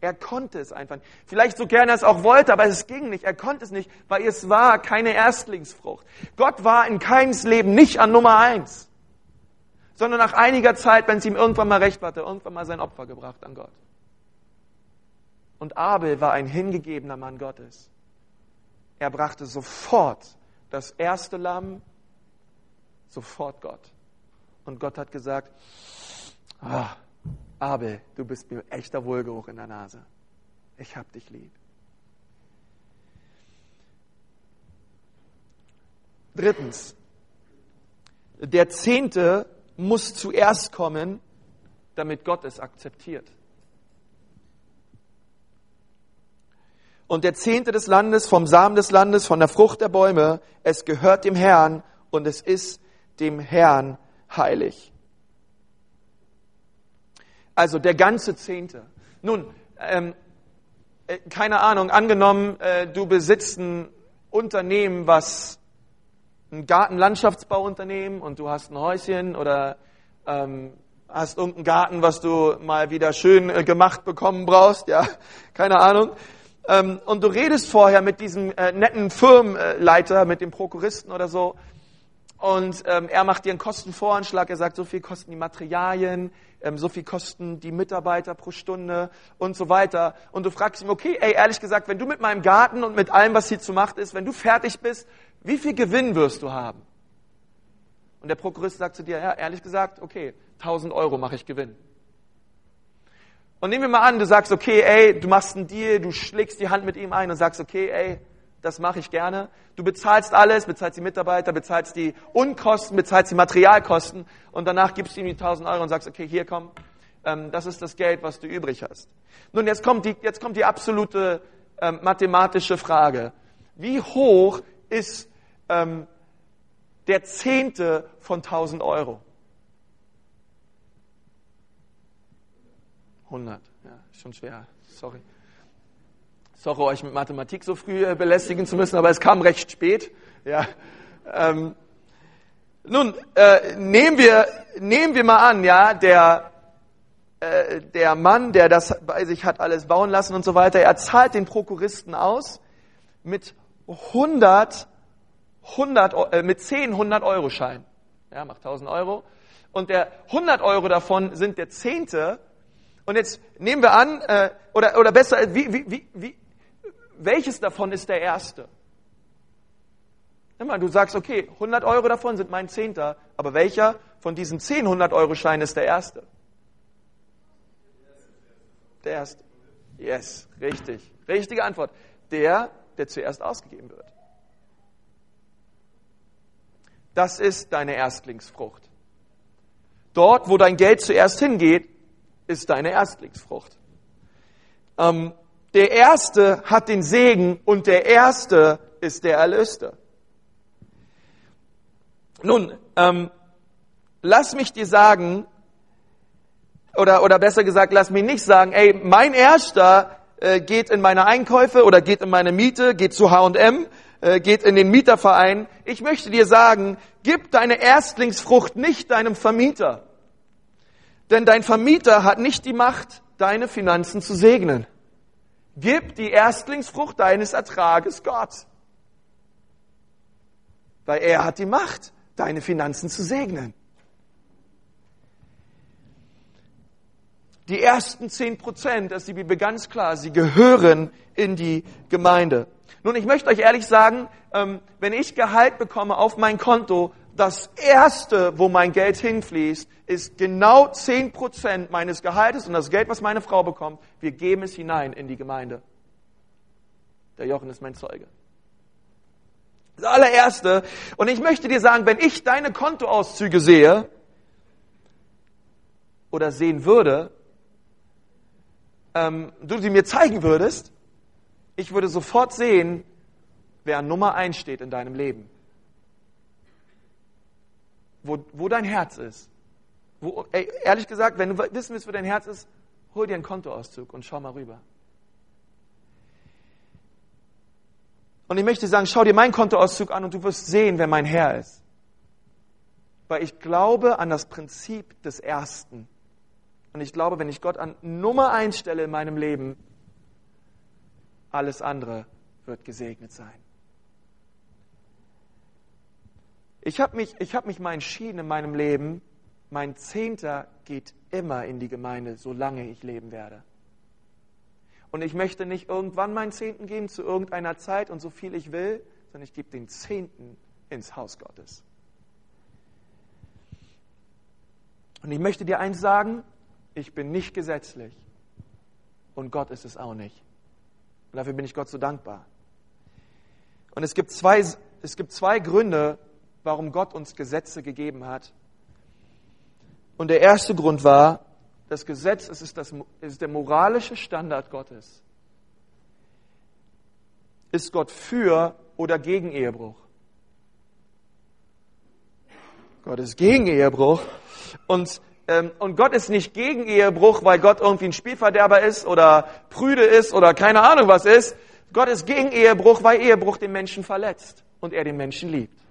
Er konnte es einfach nicht. Vielleicht so gerne er es auch wollte, aber es ging nicht. Er konnte es nicht, weil es war keine Erstlingsfrucht. Gott war in keins Leben nicht an Nummer eins sondern nach einiger Zeit, wenn es ihm irgendwann mal recht war, hat irgendwann mal sein Opfer gebracht an Gott. Und Abel war ein hingegebener Mann Gottes. Er brachte sofort das erste Lamm, sofort Gott. Und Gott hat gesagt, ah, Abel, du bist mir echter Wohlgeruch in der Nase. Ich hab dich lieb. Drittens, der Zehnte muss zuerst kommen, damit Gott es akzeptiert. Und der Zehnte des Landes, vom Samen des Landes, von der Frucht der Bäume, es gehört dem Herrn und es ist dem Herrn heilig. Also der ganze Zehnte. Nun, ähm, äh, keine Ahnung, angenommen, äh, du besitzt ein Unternehmen, was ein Gartenlandschaftsbauunternehmen und du hast ein Häuschen oder ähm, hast irgendeinen Garten, was du mal wieder schön äh, gemacht bekommen brauchst, ja, keine Ahnung. Ähm, und du redest vorher mit diesem äh, netten Firmenleiter, mit dem Prokuristen oder so, und ähm, er macht dir einen Kostenvoranschlag. Er sagt, so viel kosten die Materialien, ähm, so viel kosten die Mitarbeiter pro Stunde und so weiter. Und du fragst ihn, okay, ey, ehrlich gesagt, wenn du mit meinem Garten und mit allem, was hier zu machen ist, wenn du fertig bist, wie viel Gewinn wirst du haben? Und der Prokurist sagt zu dir, ja, ehrlich gesagt, okay, 1000 Euro mache ich Gewinn. Und nehmen wir mal an, du sagst, okay, ey, du machst einen Deal, du schlägst die Hand mit ihm ein und sagst, okay, ey, das mache ich gerne. Du bezahlst alles, bezahlst die Mitarbeiter, bezahlst die Unkosten, bezahlst die Materialkosten und danach gibst du ihm die 1000 Euro und sagst, okay, hier komm, ähm, das ist das Geld, was du übrig hast. Nun, jetzt kommt die, jetzt kommt die absolute ähm, mathematische Frage. Wie hoch ist ähm, der Zehnte von 1000 Euro? 100, ja, schon schwer, sorry. Sorry, euch mit Mathematik so früh äh, belästigen zu müssen, aber es kam recht spät. Ja. Ähm, nun, äh, nehmen, wir, nehmen wir mal an, ja, der, äh, der Mann, der das bei sich hat alles bauen lassen und so weiter, er zahlt den Prokuristen aus mit 100, 100 äh, mit 10 100 Euro Schein. Ja, macht 1000 Euro. Und der 100 Euro davon sind der Zehnte. Und jetzt nehmen wir an, äh, oder, oder besser, wie, wie, wie, welches davon ist der erste? Immer, du sagst, okay, 100 Euro davon sind mein Zehnter, aber welcher von diesen 10 100-Euro-Scheinen ist der erste? Der erste. Yes, richtig. Richtige Antwort. Der, der zuerst ausgegeben wird. Das ist deine Erstlingsfrucht. Dort, wo dein Geld zuerst hingeht, ist deine Erstlingsfrucht. Ähm, der Erste hat den Segen und der Erste ist der Erlöste. Nun, ähm, lass mich dir sagen, oder, oder besser gesagt, lass mich nicht sagen, ey, mein Erster äh, geht in meine Einkäufe oder geht in meine Miete, geht zu H&M, äh, geht in den Mieterverein. Ich möchte dir sagen, gib deine Erstlingsfrucht nicht deinem Vermieter. Denn dein Vermieter hat nicht die Macht, deine Finanzen zu segnen. Gib die Erstlingsfrucht deines Ertrages Gott. Weil er hat die Macht, deine Finanzen zu segnen. Die ersten zehn Prozent, das ist die Bibel ganz klar, sie gehören in die Gemeinde. Nun, ich möchte euch ehrlich sagen, ähm, wenn ich Gehalt bekomme auf mein Konto, das erste, wo mein Geld hinfließt, ist genau zehn Prozent meines Gehaltes und das Geld, was meine Frau bekommt, wir geben es hinein in die Gemeinde. Der Jochen ist mein Zeuge. Das allererste. Und ich möchte dir sagen, wenn ich deine Kontoauszüge sehe oder sehen würde, ähm, du sie mir zeigen würdest, ich würde sofort sehen, wer an Nummer eins steht in deinem Leben wo, wo dein Herz ist. Wo, ey, ehrlich gesagt, wenn du wissen willst, wo dein Herz ist, hol dir einen Kontoauszug und schau mal rüber. Und ich möchte sagen, schau dir meinen Kontoauszug an und du wirst sehen, wer mein Herr ist. Weil ich glaube an das Prinzip des Ersten. Und ich glaube, wenn ich Gott an Nummer eins stelle in meinem Leben, alles andere wird gesegnet sein. Ich habe mich, ich hab mich mal entschieden in meinem Leben, mein Zehnter geht immer in die Gemeinde, solange ich leben werde. Und ich möchte nicht irgendwann meinen Zehnten geben zu irgendeiner Zeit und so viel ich will, sondern ich gebe den Zehnten ins Haus Gottes. Und ich möchte dir eins sagen, ich bin nicht gesetzlich und Gott ist es auch nicht. Und dafür bin ich Gott so dankbar. Und es gibt zwei, es gibt zwei Gründe, warum Gott uns Gesetze gegeben hat. Und der erste Grund war, das Gesetz es ist, das, ist der moralische Standard Gottes. Ist Gott für oder gegen Ehebruch? Gott ist gegen Ehebruch. Und, ähm, und Gott ist nicht gegen Ehebruch, weil Gott irgendwie ein Spielverderber ist oder prüde ist oder keine Ahnung was ist, Gott ist gegen Ehebruch, weil Ehebruch den Menschen verletzt und er den Menschen liebt.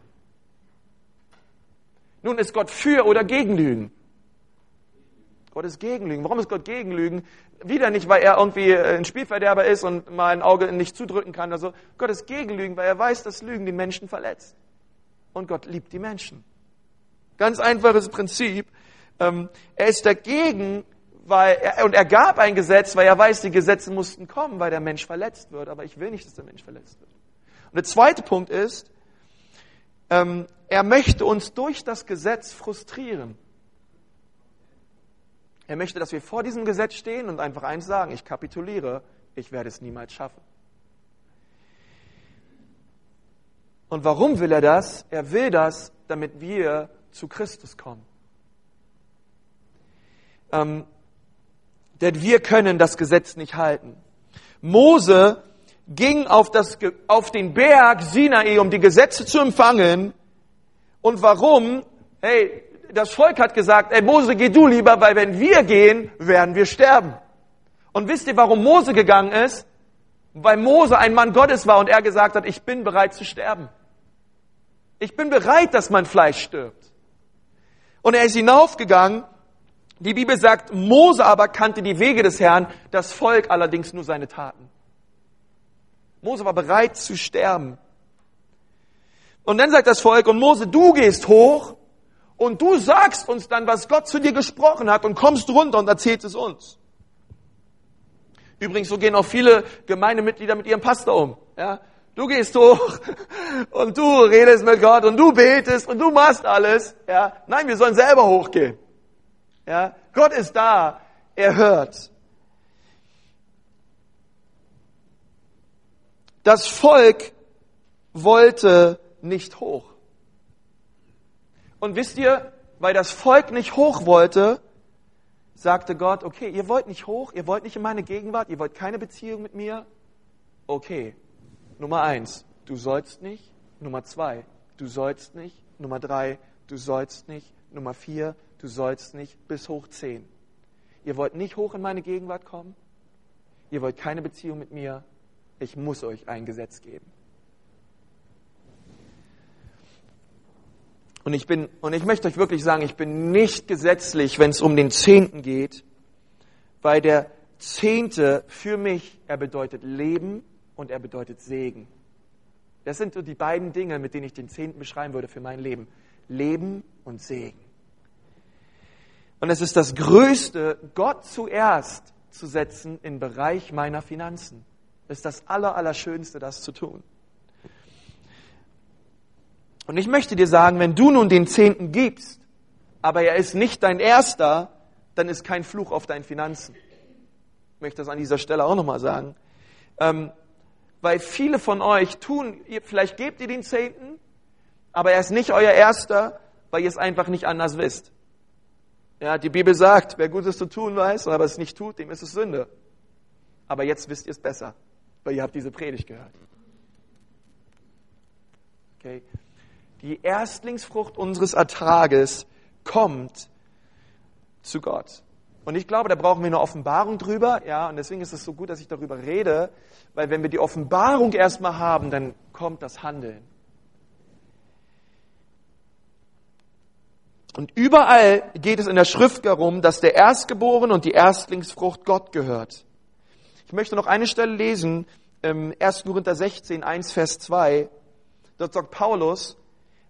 Nun ist Gott für oder gegen Lügen? Gott ist gegen Lügen. Warum ist Gott gegen Lügen? Wieder nicht, weil er irgendwie ein Spielverderber ist und mal ein Auge nicht zudrücken kann oder so. Gott ist gegen Lügen, weil er weiß, dass Lügen den Menschen verletzt. Und Gott liebt die Menschen. Ganz einfaches Prinzip. Ähm, er ist dagegen, weil er, und er gab ein Gesetz, weil er weiß, die Gesetze mussten kommen, weil der Mensch verletzt wird. Aber ich will nicht, dass der Mensch verletzt wird. Und der zweite Punkt ist, ähm, er möchte uns durch das Gesetz frustrieren. Er möchte, dass wir vor diesem Gesetz stehen und einfach eins sagen, ich kapituliere, ich werde es niemals schaffen. Und warum will er das? Er will das, damit wir zu Christus kommen. Ähm, denn wir können das Gesetz nicht halten. Mose ging auf, das, auf den Berg Sinai, um die Gesetze zu empfangen. Und warum? Hey, das Volk hat gesagt, ey Mose, geh du lieber, weil wenn wir gehen, werden wir sterben. Und wisst ihr, warum Mose gegangen ist? Weil Mose ein Mann Gottes war und er gesagt hat, ich bin bereit zu sterben. Ich bin bereit, dass mein Fleisch stirbt. Und er ist hinaufgegangen. Die Bibel sagt, Mose aber kannte die Wege des Herrn, das Volk allerdings nur seine Taten. Mose war bereit zu sterben. Und dann sagt das Volk, und Mose, du gehst hoch und du sagst uns dann, was Gott zu dir gesprochen hat und kommst runter und erzählst es uns. Übrigens, so gehen auch viele Gemeindemitglieder mit ihrem Pastor um. Ja? Du gehst hoch und du redest mit Gott und du betest und du machst alles. Ja? Nein, wir sollen selber hochgehen. Ja? Gott ist da, er hört. Das Volk wollte nicht hoch. Und wisst ihr, weil das Volk nicht hoch wollte, sagte Gott, okay, ihr wollt nicht hoch, ihr wollt nicht in meine Gegenwart, ihr wollt keine Beziehung mit mir. Okay, Nummer eins, du sollst nicht. Nummer zwei, du sollst nicht. Nummer drei, du sollst nicht. Nummer vier, du sollst nicht. Bis hoch zehn. Ihr wollt nicht hoch in meine Gegenwart kommen. Ihr wollt keine Beziehung mit mir. Ich muss euch ein Gesetz geben. Und ich bin, und ich möchte euch wirklich sagen, ich bin nicht gesetzlich, wenn es um den Zehnten geht, weil der Zehnte für mich, er bedeutet Leben und er bedeutet Segen. Das sind so die beiden Dinge, mit denen ich den Zehnten beschreiben würde für mein Leben. Leben und Segen. Und es ist das Größte, Gott zuerst zu setzen im Bereich meiner Finanzen. Das ist das Allerallerschönste, das zu tun. Und ich möchte dir sagen, wenn du nun den Zehnten gibst, aber er ist nicht dein erster, dann ist kein Fluch auf deinen Finanzen. Ich möchte das an dieser Stelle auch nochmal sagen. Ähm, weil viele von euch tun, ihr, vielleicht gebt ihr den Zehnten, aber er ist nicht euer erster, weil ihr es einfach nicht anders wisst. Ja, die Bibel sagt, wer Gutes zu tun weiß, aber es nicht tut, dem ist es Sünde. Aber jetzt wisst ihr es besser, weil ihr habt diese Predigt gehört. Okay die Erstlingsfrucht unseres Ertrages kommt zu Gott. Und ich glaube, da brauchen wir eine Offenbarung drüber, ja, und deswegen ist es so gut, dass ich darüber rede, weil wenn wir die Offenbarung erstmal haben, dann kommt das Handeln. Und überall geht es in der Schrift darum, dass der Erstgeborene und die Erstlingsfrucht Gott gehört. Ich möchte noch eine Stelle lesen, 1. Korinther 16, 1, Vers 2. Dort sagt Paulus,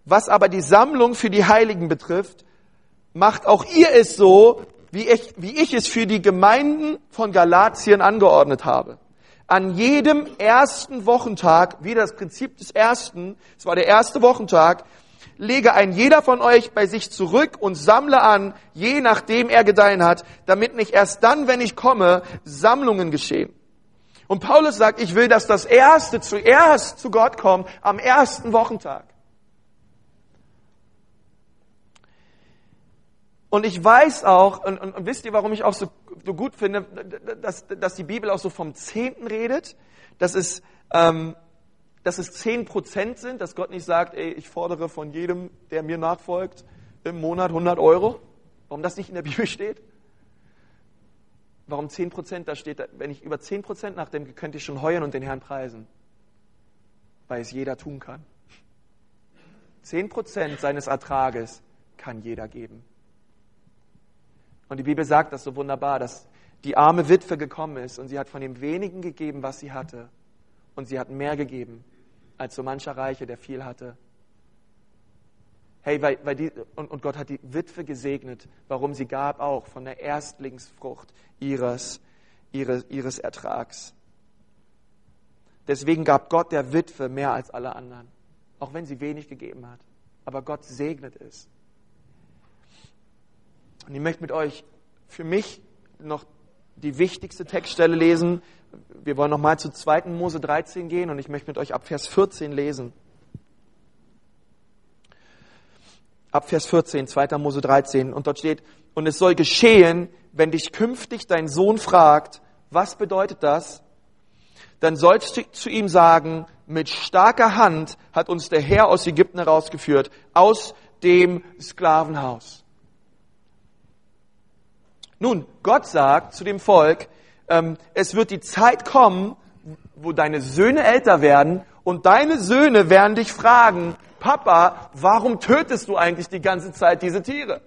was aber die Sammlung für die Heiligen betrifft, macht auch ihr es so, wie ich, wie ich es für die Gemeinden von Galatien angeordnet habe. An jedem ersten Wochentag, wieder das Prinzip des ersten, es war der erste Wochentag, lege ein jeder von euch bei sich zurück und sammle an, je nachdem er gedeihen hat, damit nicht erst dann, wenn ich komme, Sammlungen geschehen. Und Paulus sagt, ich will, dass das Erste zuerst zu Gott kommt am ersten Wochentag. Und ich weiß auch, und, und, und, wisst ihr, warum ich auch so, so gut finde, dass, dass die Bibel auch so vom Zehnten redet, dass es, ähm, dass es zehn Prozent sind, dass Gott nicht sagt, ey, ich fordere von jedem, der mir nachfolgt, im Monat 100 Euro. Warum das nicht in der Bibel steht? Warum 10 Prozent? Da steht, wenn ich über 10 Prozent nachdenke, könnte ich schon heuern und den Herrn preisen. Weil es jeder tun kann. 10 Prozent seines Ertrages kann jeder geben. Und die Bibel sagt das so wunderbar, dass die arme Witwe gekommen ist und sie hat von dem wenigen gegeben, was sie hatte. Und sie hat mehr gegeben als so mancher Reiche, der viel hatte. Hey, weil, weil die, und, und Gott hat die Witwe gesegnet, warum sie gab auch von der Erstlingsfrucht ihres, ihres, ihres Ertrags. Deswegen gab Gott der Witwe mehr als alle anderen, auch wenn sie wenig gegeben hat. Aber Gott segnet es. Und ich möchte mit euch für mich noch die wichtigste Textstelle lesen. Wir wollen nochmal zu 2. Mose 13 gehen und ich möchte mit euch ab Vers 14 lesen. ab Vers 14, 2. Mose 13. Und dort steht, und es soll geschehen, wenn dich künftig dein Sohn fragt, was bedeutet das? Dann sollst du zu ihm sagen, mit starker Hand hat uns der Herr aus Ägypten herausgeführt, aus dem Sklavenhaus. Nun, Gott sagt zu dem Volk, ähm, es wird die Zeit kommen, wo deine Söhne älter werden und deine Söhne werden dich fragen, Papa, warum tötest du eigentlich die ganze Zeit diese Tiere?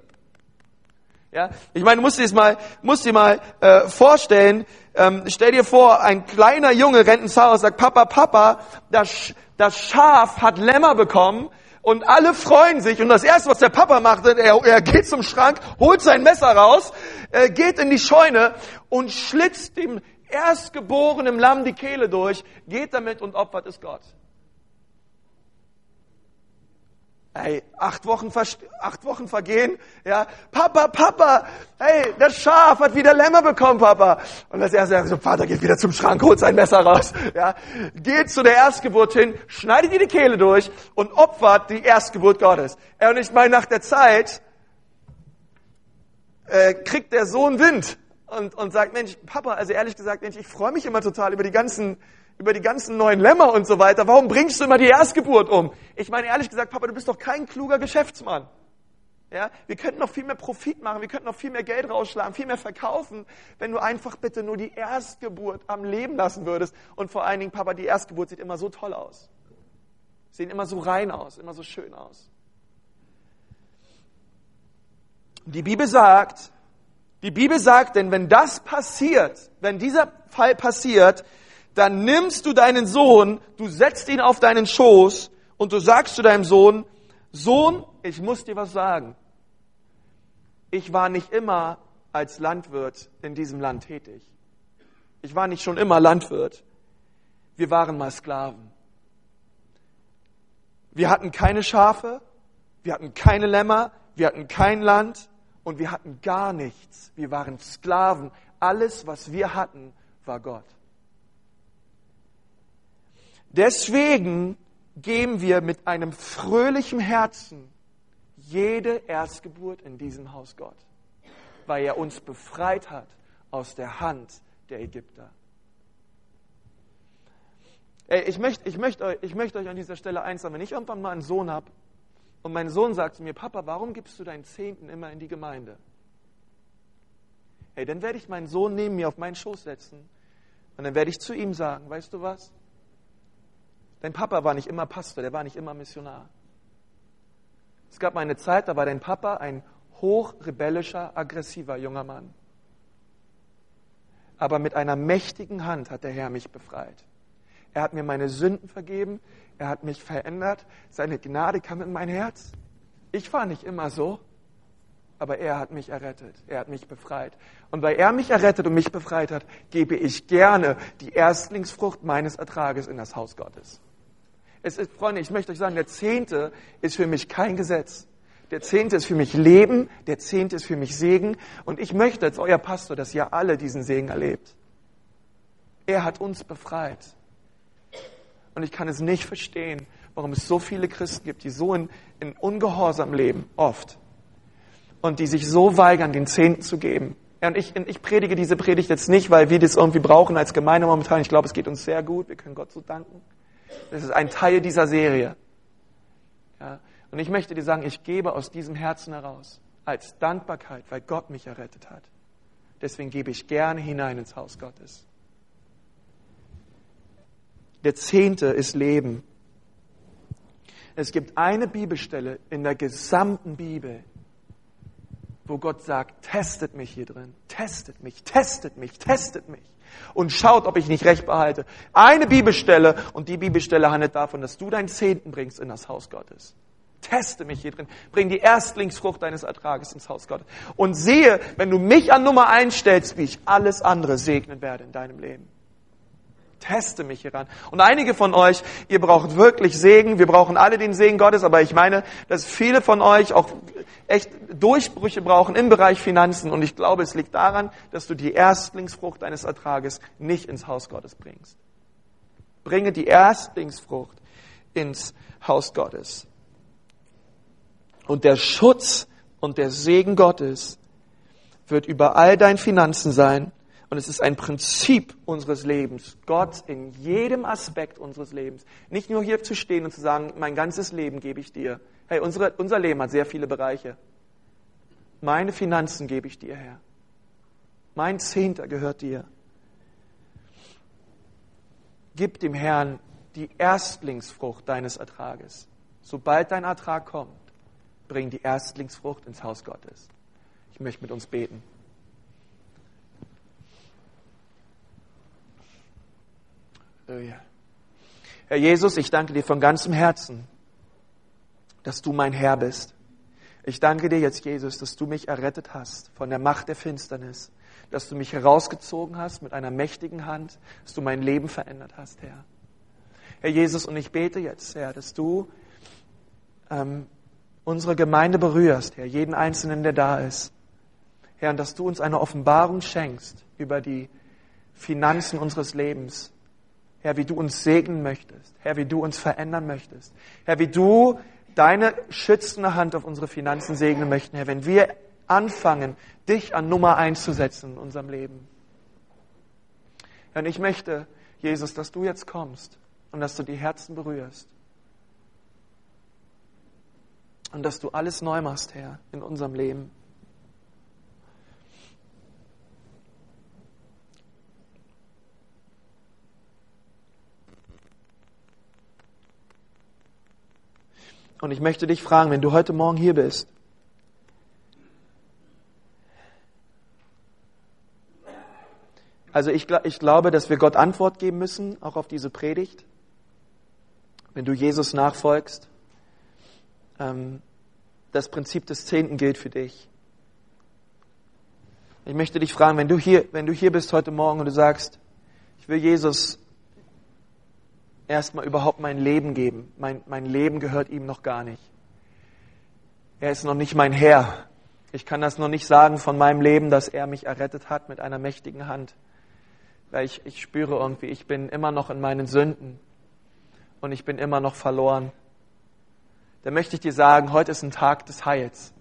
Ja, ich meine, musst dir mal, musst dir mal äh, vorstellen. Ähm, stell dir vor, ein kleiner Junge rennt ins Haus, sagt Papa, Papa, das, das Schaf hat Lämmer bekommen und alle freuen sich. Und das erste, was der Papa macht, er, er geht zum Schrank, holt sein Messer raus, äh, geht in die Scheune und schlitzt dem erstgeborenen Lamm die Kehle durch, geht damit und opfert es Gott. Hey, acht Wochen, acht Wochen vergehen, ja. Papa, Papa, hey, das Schaf hat wieder Lämmer bekommen, Papa. Und das erste so, Vater geht wieder zum Schrank, holt sein Messer raus, ja. Geht zu der Erstgeburt hin, schneidet ihr die Kehle durch und opfert die Erstgeburt Gottes. Ja, und ich meine, nach der Zeit, äh, kriegt der Sohn Wind und, und sagt, Mensch, Papa, also ehrlich gesagt, Mensch, ich freue mich immer total über die ganzen über die ganzen neuen Lämmer und so weiter. Warum bringst du immer die Erstgeburt um? Ich meine, ehrlich gesagt, Papa, du bist doch kein kluger Geschäftsmann. Ja, wir könnten noch viel mehr Profit machen, wir könnten noch viel mehr Geld rausschlagen, viel mehr verkaufen, wenn du einfach bitte nur die Erstgeburt am Leben lassen würdest. Und vor allen Dingen, Papa, die Erstgeburt sieht immer so toll aus. Sehen immer so rein aus, immer so schön aus. Die Bibel sagt, die Bibel sagt, denn wenn das passiert, wenn dieser Fall passiert, dann nimmst du deinen Sohn, du setzt ihn auf deinen Schoß und du sagst zu deinem Sohn, Sohn, ich muss dir was sagen. Ich war nicht immer als Landwirt in diesem Land tätig. Ich war nicht schon immer Landwirt. Wir waren mal Sklaven. Wir hatten keine Schafe, wir hatten keine Lämmer, wir hatten kein Land und wir hatten gar nichts. Wir waren Sklaven. Alles, was wir hatten, war Gott. Deswegen geben wir mit einem fröhlichen Herzen jede Erstgeburt in diesem Haus Gott, weil er uns befreit hat aus der Hand der Ägypter. Ey, ich möchte, ich, möchte euch, ich möchte euch an dieser Stelle eins sagen, wenn ich irgendwann mal einen Sohn habe und mein Sohn sagt zu mir, Papa, warum gibst du deinen Zehnten immer in die Gemeinde? Hey, dann werde ich meinen Sohn neben mir auf meinen Schoß setzen und dann werde ich zu ihm sagen, weißt du was? Dein Papa war nicht immer Pastor, der war nicht immer Missionar. Es gab mal eine Zeit, da war dein Papa ein hochrebellischer, aggressiver junger Mann. Aber mit einer mächtigen Hand hat der Herr mich befreit. Er hat mir meine Sünden vergeben, er hat mich verändert, seine Gnade kam in mein Herz. Ich war nicht immer so, aber er hat mich errettet, er hat mich befreit. Und weil er mich errettet und mich befreit hat, gebe ich gerne die Erstlingsfrucht meines Ertrages in das Haus Gottes. Es ist, Freunde, ich möchte euch sagen, der Zehnte ist für mich kein Gesetz. Der Zehnte ist für mich Leben, der Zehnte ist für mich Segen. Und ich möchte als euer Pastor, dass ihr alle diesen Segen erlebt. Er hat uns befreit. Und ich kann es nicht verstehen, warum es so viele Christen gibt, die so in, in Ungehorsam leben, oft. Und die sich so weigern, den Zehnten zu geben. Ja, und ich, ich predige diese Predigt jetzt nicht, weil wir das irgendwie brauchen als Gemeinde momentan. Ich glaube, es geht uns sehr gut. Wir können Gott so danken. Das ist ein Teil dieser Serie. Ja, und ich möchte dir sagen, ich gebe aus diesem Herzen heraus als Dankbarkeit, weil Gott mich errettet hat. Deswegen gebe ich gerne hinein ins Haus Gottes. Der Zehnte ist Leben. Es gibt eine Bibelstelle in der gesamten Bibel, wo Gott sagt, testet mich hier drin, testet mich, testet mich, testet mich und schaut, ob ich nicht recht behalte. Eine Bibelstelle und die Bibelstelle handelt davon, dass du deinen Zehnten bringst in das Haus Gottes. Teste mich hier drin. Bring die Erstlingsfrucht deines Ertrages ins Haus Gottes. Und sehe, wenn du mich an Nummer eins stellst, wie ich alles andere segnen werde in deinem Leben teste mich hieran. Und einige von euch, ihr braucht wirklich Segen. Wir brauchen alle den Segen Gottes, aber ich meine, dass viele von euch auch echt Durchbrüche brauchen im Bereich Finanzen. Und ich glaube, es liegt daran, dass du die Erstlingsfrucht deines Ertrages nicht ins Haus Gottes bringst. Bringe die Erstlingsfrucht ins Haus Gottes. Und der Schutz und der Segen Gottes wird über all deinen Finanzen sein und es ist ein Prinzip unseres Lebens, Gott in jedem Aspekt unseres Lebens, nicht nur hier zu stehen und zu sagen, mein ganzes Leben gebe ich dir. Hey, unsere, unser Leben hat sehr viele Bereiche. Meine Finanzen gebe ich dir, Herr. Mein Zehnter gehört dir. Gib dem Herrn die Erstlingsfrucht deines Ertrages. Sobald dein Ertrag kommt, bring die Erstlingsfrucht ins Haus Gottes. Ich möchte mit uns beten. Herr Jesus, ich danke dir von ganzem Herzen, dass du mein Herr bist. Ich danke dir jetzt, Jesus, dass du mich errettet hast von der Macht der Finsternis, dass du mich herausgezogen hast mit einer mächtigen Hand, dass du mein Leben verändert hast, Herr. Herr Jesus, und ich bete jetzt, Herr, dass du ähm, unsere Gemeinde berührst, Herr, jeden Einzelnen, der da ist. Herr, und dass du uns eine Offenbarung schenkst über die Finanzen unseres Lebens, Herr, wie du uns segnen möchtest. Herr, wie du uns verändern möchtest. Herr, wie du deine schützende Hand auf unsere Finanzen segnen möchten. Herr, wenn wir anfangen, dich an Nummer eins zu setzen in unserem Leben. Herr, und ich möchte, Jesus, dass du jetzt kommst und dass du die Herzen berührst. Und dass du alles neu machst, Herr, in unserem Leben. Und ich möchte dich fragen, wenn du heute Morgen hier bist, also ich, ich glaube, dass wir Gott Antwort geben müssen, auch auf diese Predigt, wenn du Jesus nachfolgst. Ähm, das Prinzip des Zehnten gilt für dich. Ich möchte dich fragen, wenn du hier, wenn du hier bist heute Morgen und du sagst, ich will Jesus erstmal überhaupt mein Leben geben. Mein, mein Leben gehört ihm noch gar nicht. Er ist noch nicht mein Herr. Ich kann das noch nicht sagen von meinem Leben, dass er mich errettet hat mit einer mächtigen Hand. Weil ich, ich spüre irgendwie, ich bin immer noch in meinen Sünden und ich bin immer noch verloren. Da möchte ich dir sagen, heute ist ein Tag des Heils,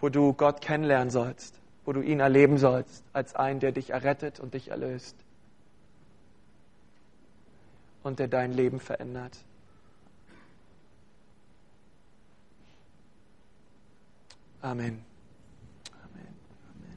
wo du Gott kennenlernen sollst, wo du ihn erleben sollst als einen, der dich errettet und dich erlöst und der dein Leben verändert. Amen.